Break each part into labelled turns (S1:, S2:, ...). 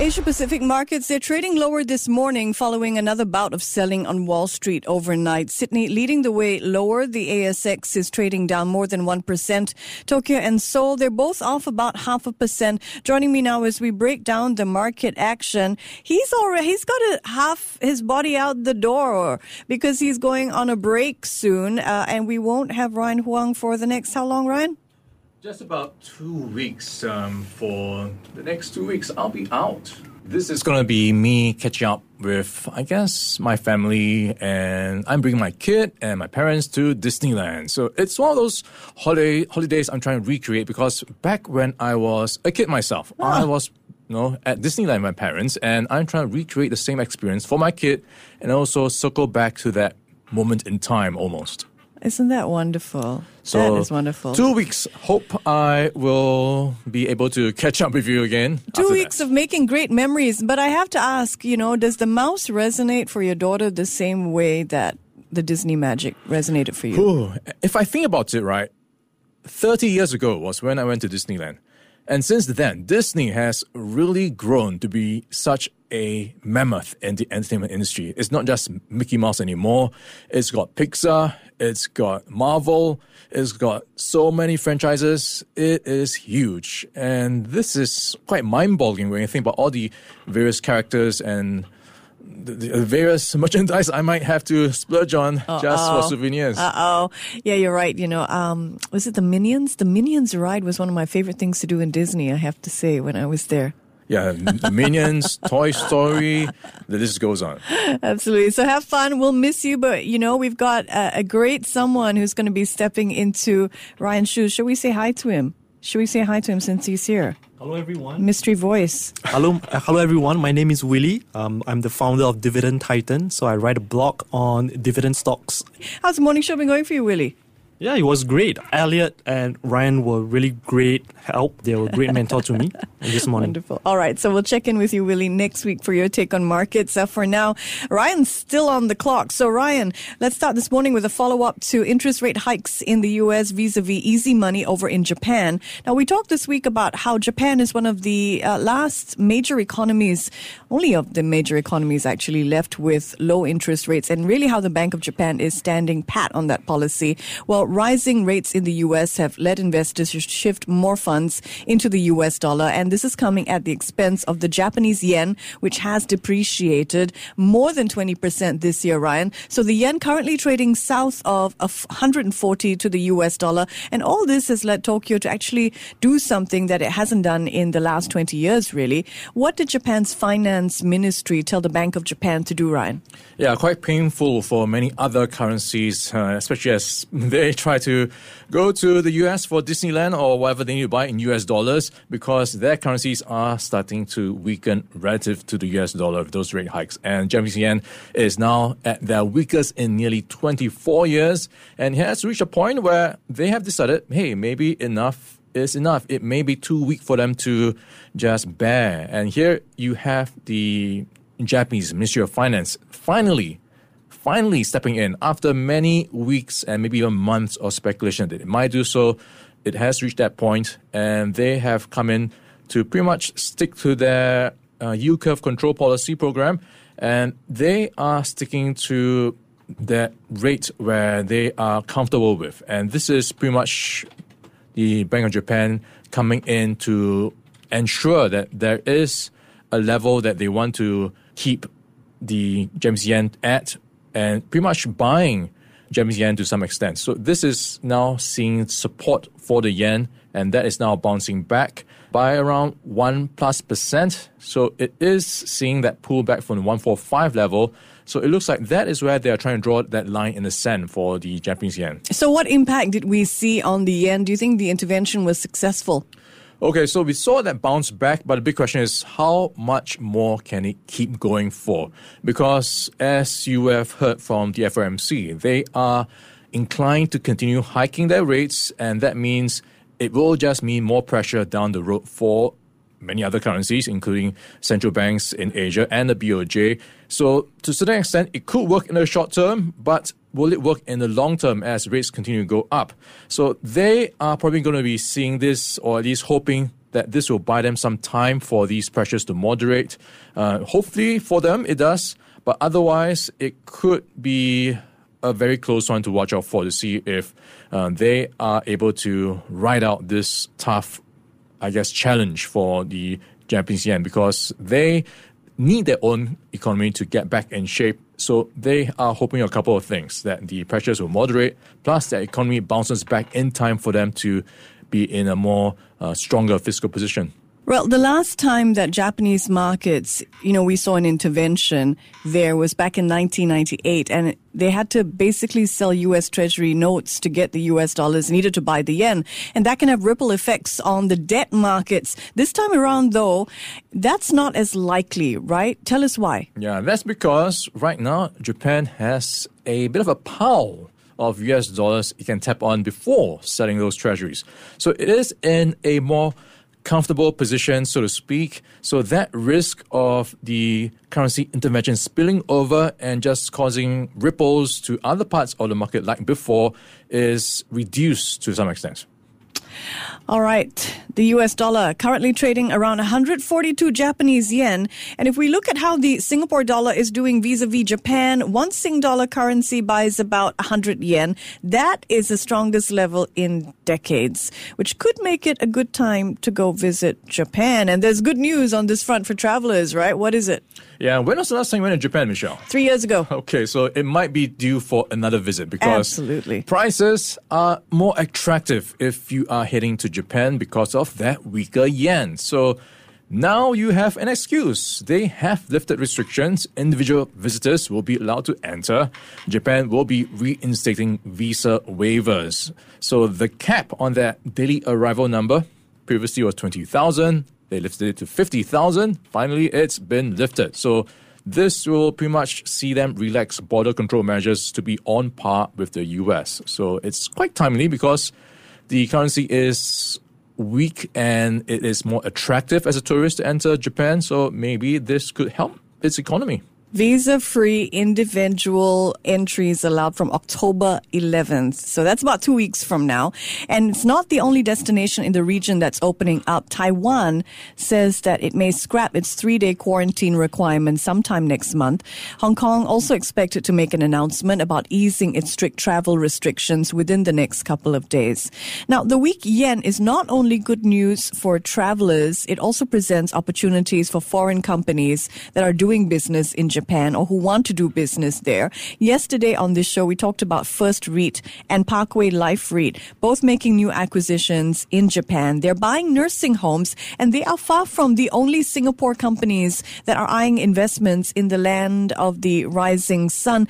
S1: Asia Pacific markets, they're trading lower this morning following another bout of selling on Wall Street overnight. Sydney leading the way lower. The ASX is trading down more than 1%. Tokyo and Seoul, they're both off about half a percent. Joining me now as we break down the market action. He's already, he's got a half his body out the door because he's going on a break soon. Uh, and we won't have Ryan Huang for the next, how long, Ryan?
S2: Just about two weeks. Um, for the next two weeks, I'll be out. This is going to be me catching up with, I guess, my family, and I'm bringing my kid and my parents to Disneyland. So it's one of those holiday holidays I'm trying to recreate because back when I was a kid myself, I was you know, at Disneyland with my parents, and I'm trying to recreate the same experience for my kid and also circle back to that moment in time almost.
S1: Isn't that wonderful?
S2: So
S1: that is wonderful.
S2: Two weeks. Hope I will be able to catch up with you again.
S1: Two weeks that. of making great memories. But I have to ask, you know, does the mouse resonate for your daughter the same way that the Disney magic resonated for you?
S2: Ooh, if I think about it, right, 30 years ago was when I went to Disneyland. And since then, Disney has really grown to be such a mammoth in the entertainment industry. It's not just Mickey Mouse anymore. It's got Pixar, it's got Marvel, it's got so many franchises. It is huge. And this is quite mind boggling when you think about all the various characters and the, the various merchandise I might have to splurge on Uh-oh. just for souvenirs.
S1: Uh oh. Yeah, you're right. You know, um, was it the Minions? The Minions ride was one of my favorite things to do in Disney, I have to say, when I was there.
S2: Yeah, the Minions, Toy Story, the list goes on.
S1: Absolutely. So have fun. We'll miss you, but you know, we've got a, a great someone who's going to be stepping into Ryan's shoes. Should we say hi to him? Should we say hi to him since he's here?
S3: Hello, everyone.
S1: Mystery voice.
S3: hello, uh, hello, everyone. My name is Willie. Um, I'm the founder of Dividend Titan. So I write a blog on dividend stocks.
S1: How's the morning show been going for you, Willie?
S3: Yeah, it was great. Elliot and Ryan were really great help. They were a great mentor to me this morning.
S1: Wonderful. All right, so we'll check in with you, Willie, next week for your take on markets. Uh, for now, Ryan's still on the clock. So, Ryan, let's start this morning with a follow up to interest rate hikes in the U.S. vis a vis easy money over in Japan. Now, we talked this week about how Japan is one of the uh, last major economies, only of the major economies actually left with low interest rates, and really how the Bank of Japan is standing pat on that policy. Well, rising rates in the U.S. have led investors to shift more funds into the U.S. dollar, and this is coming at the expense of the Japanese yen, which has depreciated more than 20% this year, Ryan. So the yen currently trading south of 140 to the U.S. dollar, and all this has led Tokyo to actually do something that it hasn't done in the last 20 years, really. What did Japan's finance ministry tell the Bank of Japan to do, Ryan?
S2: Yeah, quite painful for many other currencies, uh, especially as they try to go to the US for Disneyland or whatever they need to buy in US dollars because their currencies are starting to weaken relative to the US dollar with those rate hikes. And Japanese yen is now at their weakest in nearly 24 years and has reached a point where they have decided, hey, maybe enough is enough. It may be too weak for them to just bear. And here you have the Japanese Ministry of Finance finally finally stepping in after many weeks and maybe even months of speculation that it might do so. It has reached that point, and they have come in to pretty much stick to their uh, yield curve control policy program, and they are sticking to that rate where they are comfortable with. And this is pretty much the Bank of Japan coming in to ensure that there is a level that they want to keep the Japanese yen at and pretty much buying Japanese yen to some extent. So this is now seeing support for the yen, and that is now bouncing back by around one plus percent. So it is seeing that pullback from the 145 level. So it looks like that is where they are trying to draw that line in the sand for the Japanese yen.
S1: So what impact did we see on the yen? Do you think the intervention was successful?
S2: Okay, so we saw that bounce back, but the big question is how much more can it keep going for? Because as you have heard from the FOMC, they are inclined to continue hiking their rates, and that means it will just mean more pressure down the road for many other currencies, including central banks in Asia and the BOJ. So, to a certain extent, it could work in the short term, but will it work in the long term as rates continue to go up? So, they are probably going to be seeing this, or at least hoping that this will buy them some time for these pressures to moderate. Uh, hopefully, for them, it does, but otherwise, it could be a very close one to watch out for to see if uh, they are able to ride out this tough, I guess, challenge for the Japanese yen because they need their own economy to get back in shape. So they are hoping a couple of things that the pressures will moderate, plus the economy bounces back in time for them to be in a more uh, stronger fiscal position.
S1: Well, the last time that Japanese markets, you know, we saw an intervention there was back in 1998 and they had to basically sell US treasury notes to get the US dollars needed to buy the yen. And that can have ripple effects on the debt markets. This time around though, that's not as likely, right? Tell us why.
S2: Yeah, that's because right now Japan has a bit of a pile of US dollars it can tap on before selling those treasuries. So it is in a more comfortable position, so to speak. So that risk of the currency intervention spilling over and just causing ripples to other parts of the market like before is reduced to some extent.
S1: All right. The US dollar currently trading around 142 Japanese yen. And if we look at how the Singapore dollar is doing vis-a-vis Japan, one Sing dollar currency buys about 100 yen. That is the strongest level in decades, which could make it a good time to go visit Japan. And there's good news on this front for travelers, right? What is it?
S2: Yeah, when was the last time you went to Japan, Michelle?
S1: Three years ago.
S2: Okay, so it might be due for another visit because
S1: Absolutely.
S2: prices are more attractive if you are heading to Japan because of that weaker yen. So now you have an excuse. They have lifted restrictions. Individual visitors will be allowed to enter. Japan will be reinstating visa waivers. So the cap on that daily arrival number previously was 20,000. They lifted it to 50,000. Finally, it's been lifted. So this will pretty much see them relax border control measures to be on par with the US. So it's quite timely because the currency is weak and it is more attractive as a tourist to enter Japan. So maybe this could help its economy.
S1: Visa free individual entries allowed from October 11th. So that's about two weeks from now. And it's not the only destination in the region that's opening up. Taiwan says that it may scrap its three day quarantine requirement sometime next month. Hong Kong also expected to make an announcement about easing its strict travel restrictions within the next couple of days. Now, the weak yen is not only good news for travelers, it also presents opportunities for foreign companies that are doing business in Japan Japan or who want to do business there. Yesterday on this show, we talked about First REIT and Parkway Life REIT, both making new acquisitions in Japan. They're buying nursing homes and they are far from the only Singapore companies that are eyeing investments in the land of the rising sun.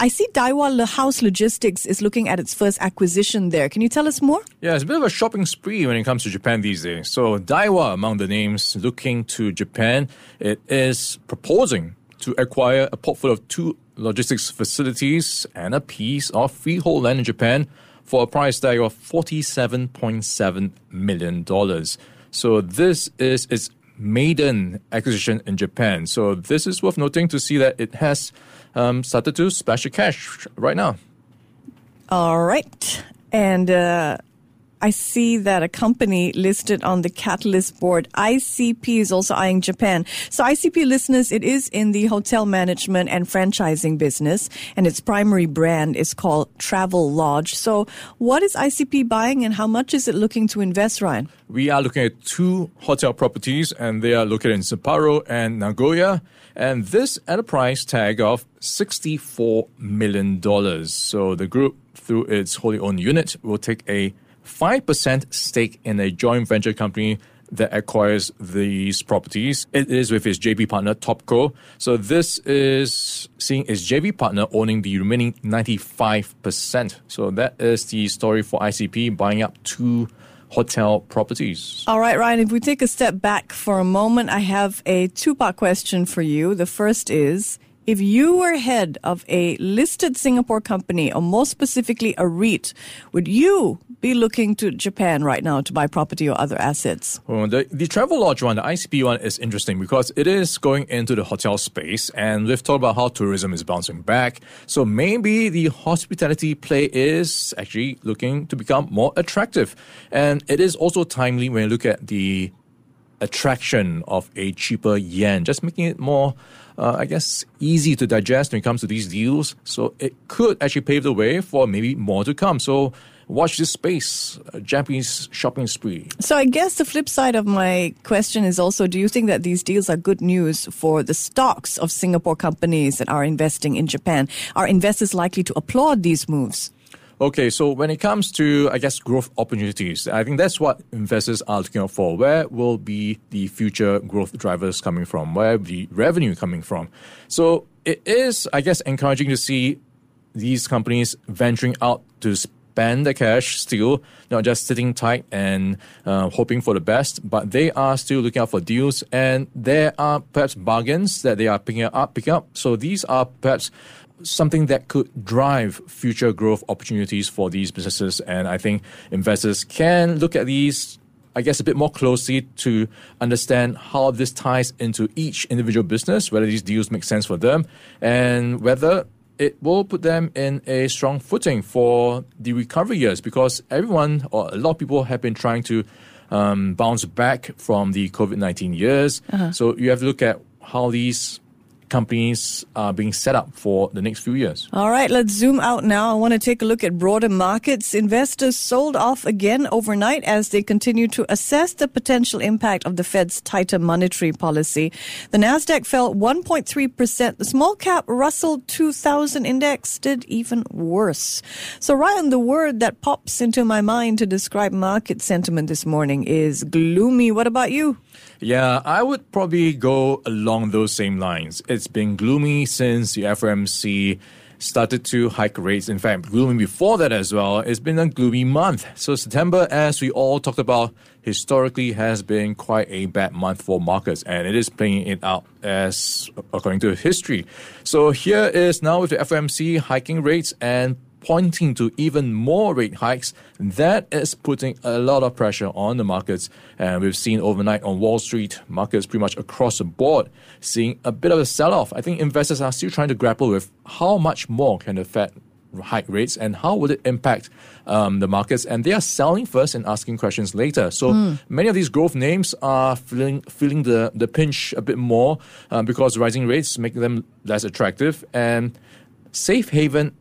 S1: I see Daiwa House Logistics is looking at its first acquisition there. Can you tell us more?
S2: Yeah, it's a bit of a shopping spree when it comes to Japan these days. So Daiwa, among the names looking to Japan, it is proposing to acquire a portfolio of two logistics facilities and a piece of freehold land in Japan for a price tag of $47.7 million. So this is its maiden acquisition in Japan. So this is worth noting to see that it has um, started to splash the cash right now.
S1: All right. And uh, I see that a company listed on the Catalyst board, ICP, is also eyeing Japan. So ICP listeners, it is in the hotel management and franchising business, and its primary brand is called Travelodge. So what is ICP buying and how much is it looking to invest, Ryan?
S2: We are looking at two hotel properties, and they are located in Sapporo and Nagoya, and this at a price tag of $64 million. So the group, through its wholly owned unit, will take a 5% stake in a joint venture company that acquires these properties. It is with his JV partner Topco. So this is seeing his JV partner owning the remaining 95%. So that is the story for ICP buying up two hotel properties.
S1: All right, Ryan, if we take a step back for a moment, I have a two part question for you. The first is if you were head of a listed Singapore company, or more specifically a REIT, would you be looking to Japan right now to buy property or other assets?
S2: Well, the, the Travelodge one, the ICP one, is interesting because it is going into the hotel space, and we've talked about how tourism is bouncing back. So maybe the hospitality play is actually looking to become more attractive. And it is also timely when you look at the attraction of a cheaper yen, just making it more, uh, I guess, easy to digest when it comes to these deals. So it could actually pave the way for maybe more to come. So watch this space, Japanese shopping spree.
S1: So I guess the flip side of my question is also, do you think that these deals are good news for the stocks of Singapore companies that are investing in Japan? Are investors likely to applaud these moves?
S2: Okay, so when it comes to, I guess, growth opportunities, I think that's what investors are looking out for. Where will be the future growth drivers coming from? Where the revenue coming from? So it is, I guess, encouraging to see these companies venturing out to spend the cash still, not just sitting tight and uh, hoping for the best, but they are still looking out for deals and there are perhaps bargains that they are picking up, picking up. So these are perhaps something that could drive future growth opportunities for these businesses. And I think investors can look at these, I guess, a bit more closely to understand how this ties into each individual business, whether these deals make sense for them, and whether it will put them in a strong footing for the recovery years because everyone or a lot of people have been trying to um, bounce back from the COVID 19 years. Uh-huh. So you have to look at how these companies are being set up for the next few years.
S1: All right, let's zoom out now. I want to take a look at broader markets. Investors sold off again overnight as they continue to assess the potential impact of the Fed's tighter monetary policy. The Nasdaq fell 1.3%. The small cap Russell 2000 index did even worse. So Ryan, the word that pops into my mind to describe market sentiment this morning is gloomy. What about you?
S2: Yeah, I would probably go along those same lines. It's been gloomy since the FOMC started to hike rates. In fact, gloomy before that as well. It's been a gloomy month. So September, as we all talked about, historically has been quite a bad month for markets, and it is playing it out as according to history. So here is now with the FOMC hiking rates and pointing to even more rate hikes, that is putting a lot of pressure on the markets. And we've seen overnight on Wall Street, markets pretty much across the board seeing a bit of a sell off. I think investors are still trying to grapple with how much more can the Fed hike rates and how would it impact um, the markets and they are selling first and asking questions later so mm. many of these growth names are feeling feeling the, the pinch a bit more uh, because rising rates make them less attractive and safe haven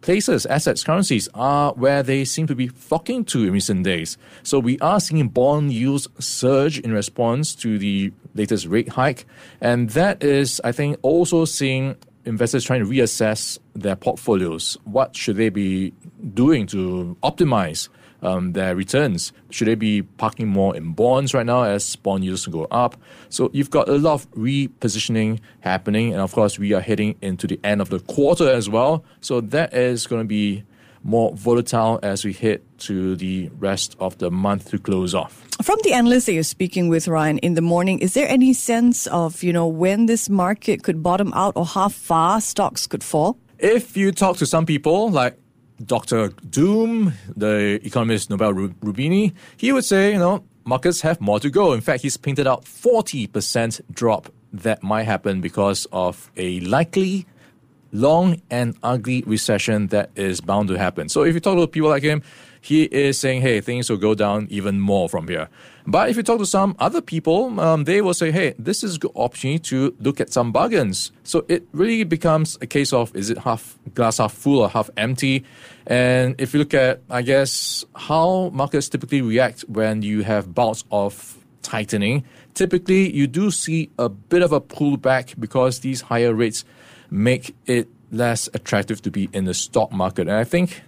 S2: places, assets, currencies are where they seem to be flocking to in recent days. So we are seeing bond yields surge in response to the latest rate hike. And that is, I think, also seeing investors trying to reassess their portfolios. What should they be doing to optimize um, their returns? Should they be parking more in bonds right now as bond yields go up? So you've got a lot of repositioning happening, and of course we are heading into the end of the quarter as well. So that is going to be more volatile as we head to the rest of the month to close off.
S1: From the analysts that you're speaking with, Ryan, in the morning, is there any sense of, you know, when this market could bottom out or how far stocks could fall?
S2: If you talk to some people, like Dr. Doom, the economist Nouriel Roubini, he would say, you know, markets have more to go. In fact, he's painted out 40% drop that might happen because of a likely long and ugly recession that is bound to happen. So if you talk to people like him, he is saying, hey, things will go down even more from here. But if you talk to some other people, um, they will say, hey, this is a good opportunity to look at some bargains. So it really becomes a case of is it half glass half full or half empty? And if you look at, I guess, how markets typically react when you have bouts of tightening, typically you do see a bit of a pullback because these higher rates make it less attractive to be in the stock market. And I think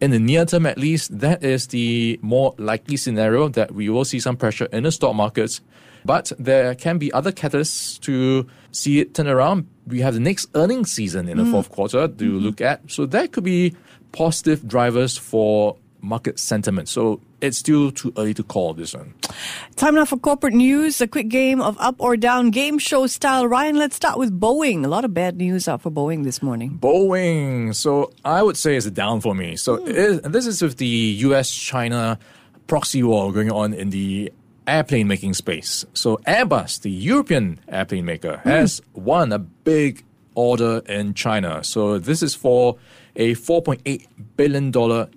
S2: in the near term at least, that is the more likely scenario that we will see some pressure in the stock markets. But there can be other catalysts to see it turn around. We have the next earnings season in the mm. fourth quarter to mm-hmm. look at. So that could be positive drivers for market sentiment. So it's still too early to call this one.
S1: Time now for corporate news. A quick game of up or down game show style. Ryan, let's start with Boeing. A lot of bad news out for Boeing this morning.
S2: Boeing. So I would say it's a down for me. So it is, this is with the US China proxy war going on in the airplane making space. So Airbus, the European airplane maker,
S1: Hmm.
S2: has won a big order in China. So this is for a $4.8 billion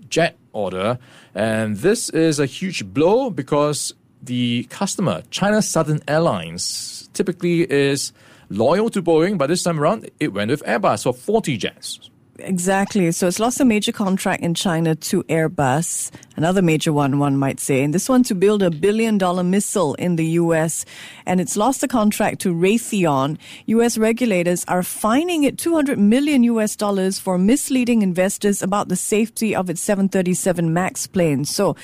S2: jet order. And this is a huge blow because the customer, China Southern Airlines, typically is loyal to Boeing, but this time around it went with Airbus for 40 jets.
S1: Exactly. So it's lost a major contract in China to Airbus, another major one, one might say. And this one to build a billion dollar missile in the US. And it's lost a contract to Raytheon. US regulators are fining it 200 million US dollars for misleading investors about the safety of its 737 MAX plane. So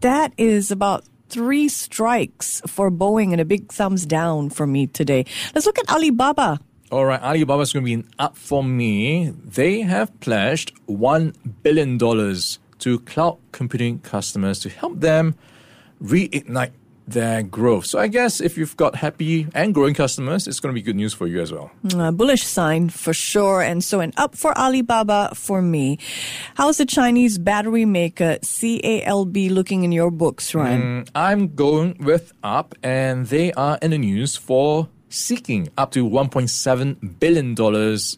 S1: that is about three strikes for Boeing and a big thumbs down for me today. Let's look at Alibaba.
S2: All right, Alibaba is going to be an up for me. They have pledged $1 billion to cloud computing customers to help them reignite their growth. So I guess if you've got happy and growing customers, it's going to be good news for you as well.
S1: A bullish sign for sure. And so an up for Alibaba for me. How's the Chinese battery maker CALB looking in your books, Ryan?
S2: Mm, I'm going with up, and they are in the news for seeking up to $1.7 billion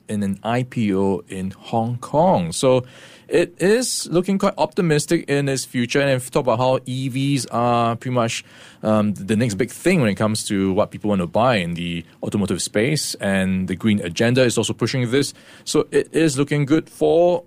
S2: in an IPO in Hong Kong. So it is looking quite optimistic in its future. And if we talk about how EVs are pretty much um, the next big thing when it comes to what people want to buy in the automotive space, and the green agenda is also pushing this. So it is looking good for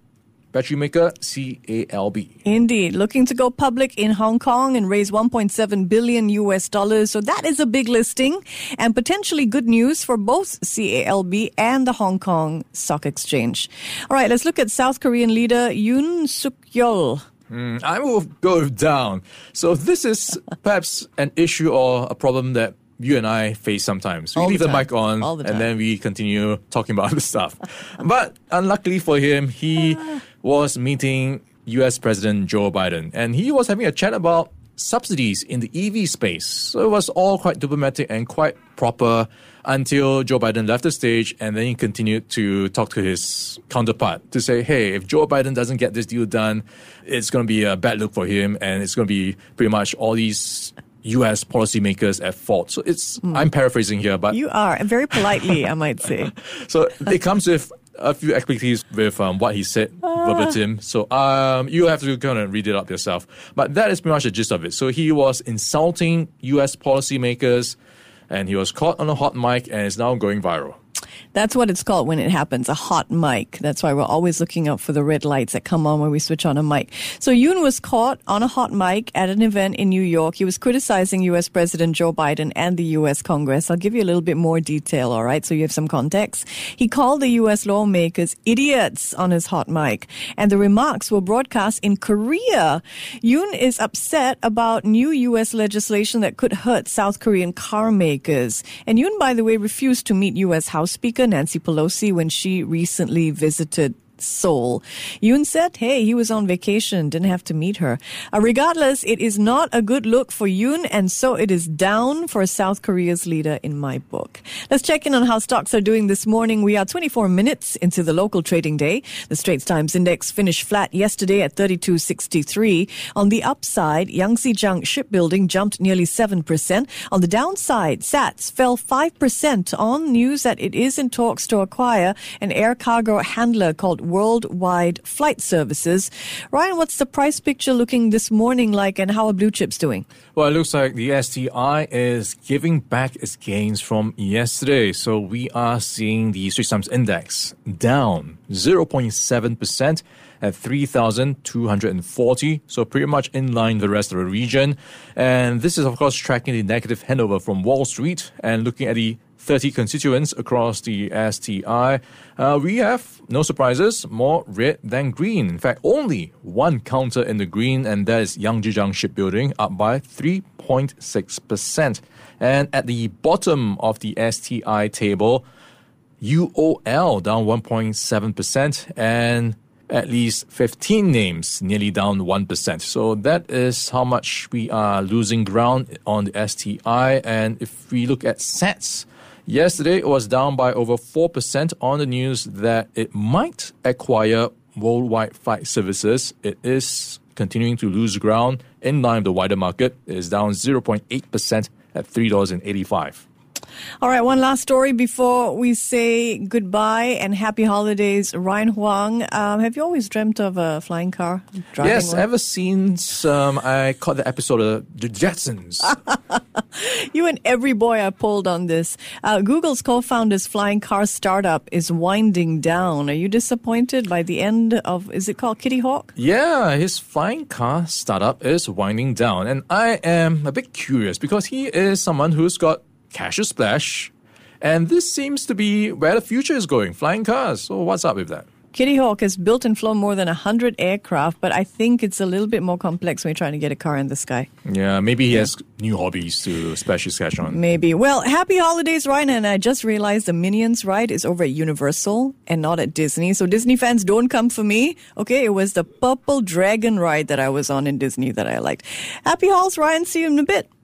S2: battery maker CALB.
S1: Indeed. Looking to go public in Hong Kong and raise 1.7 billion US dollars. So that is a big listing and potentially good news for both CALB and the Hong Kong Stock Exchange. All right, let's look at South Korean leader Yoon Suk Yeol.
S2: Hmm, I will go down. So this is perhaps an issue or a problem that you and I face sometimes. We
S1: All the
S2: leave the,
S1: time.
S2: mic on
S1: the
S2: and then we continue talking about other stuff. but unluckily for him, he ah. Was meeting US President Joe Biden and he was having a chat about subsidies in the EV space. So it was all quite diplomatic and quite proper until Joe Biden left the stage and then he continued to talk to his counterpart to say, hey, if Joe Biden doesn't get this deal done, it's going to be a bad look for him and it's going to be pretty much all these US policymakers at fault. So it's, hmm. I'm paraphrasing here, but.
S1: You are, very politely, I might say.
S2: so it comes with a few expertise with um, what he said verbatim. So um, you have to kind of read it up yourself. But that is pretty much the gist of it. So he was insulting U.S. policymakers, and he was caught on a hot mic, and is now going viral.
S1: That's what it's called when it happens, a hot mic. That's why we're always looking out for the red lights that come on when we switch on a mic. So Yoon was caught on a hot mic at an event in New York. He was criticizing U.S. President Joe Biden and the U.S. Congress. I'll give you a little bit more detail, all right, so you have some context. He called the U.S. lawmakers idiots on his hot mic, and the remarks were broadcast in Korea. Yoon is upset about new U.S. legislation that could hurt South Korean car makers. And Yoon, by the way, refused to meet U.S. House Speaker Nancy Pelosi when she recently visited Seoul. Yoon said, hey, he was on vacation, didn't have to meet her. Uh, regardless, it is not a good look for Yoon, and so it is down for South Korea's leader in my book. Let's check in on how stocks are doing this morning. We are 24 minutes into the local trading day. The Straits Times Index finished flat yesterday at 32.63. On the upside, Yangzijiang Shipbuilding jumped nearly 7%. On the downside, SATS fell 5% on news that it is in talks to acquire an air cargo handler called Worldwide Flight Services. Ryan, what's the price picture looking this morning like and how are blue chips doing?
S2: Well, it looks like the STI is giving back its gains from yesterday. So we are seeing the Straits Times Index down 0.7% at 3,240. So pretty much in line with the rest of the region. And this is, of course, tracking the negative handover from Wall Street and looking at the 30 constituents across the STI. Uh, we have no surprises, more red than green. In fact, only one counter in the green, and that is Yangzijiang Shipbuilding, up by 3.6%. And at the bottom of the STI table, UOL down 1.7%, and at least 15 names, nearly down 1%. So that is how much we are losing ground on the STI. And if we look at SATS, yesterday it was down by over 4% on the news that it might acquire Worldwide Flight Services. It is continuing to lose ground in line with the wider market. It is down 0.8% at $3.85.
S1: All right, one last story before we say goodbye and happy holidays. Ryan Huang, um, have you always dreamt of a flying car? driving
S2: Yes,
S1: one?
S2: ever since um, I caught the episode of The Jetsons.
S1: You and every boy are pulled on this. Uh, Google's co-founder's flying car startup is winding down. Are you disappointed by the end of? Is it called Kitty Hawk?
S2: Yeah, his flying car startup is winding down, and I am a bit curious because he is someone who's got cash to splash, and this seems to be where the future is going flying cars. So, what's up with that?
S1: Kitty Hawk has built and flown more than 100 aircraft, but I think it's a little bit more complex when you're trying to get a car in the sky.
S2: Yeah, maybe he has new hobbies to splash his cash on.
S1: Maybe. Well, happy holidays, Ryan. And I just realized the Minions ride is over at Universal and not at Disney. So Disney fans don't come for me. Okay. It was the Purple Dragon ride that I was on in Disney that I liked. Happy halls, Ryan. See you in a bit.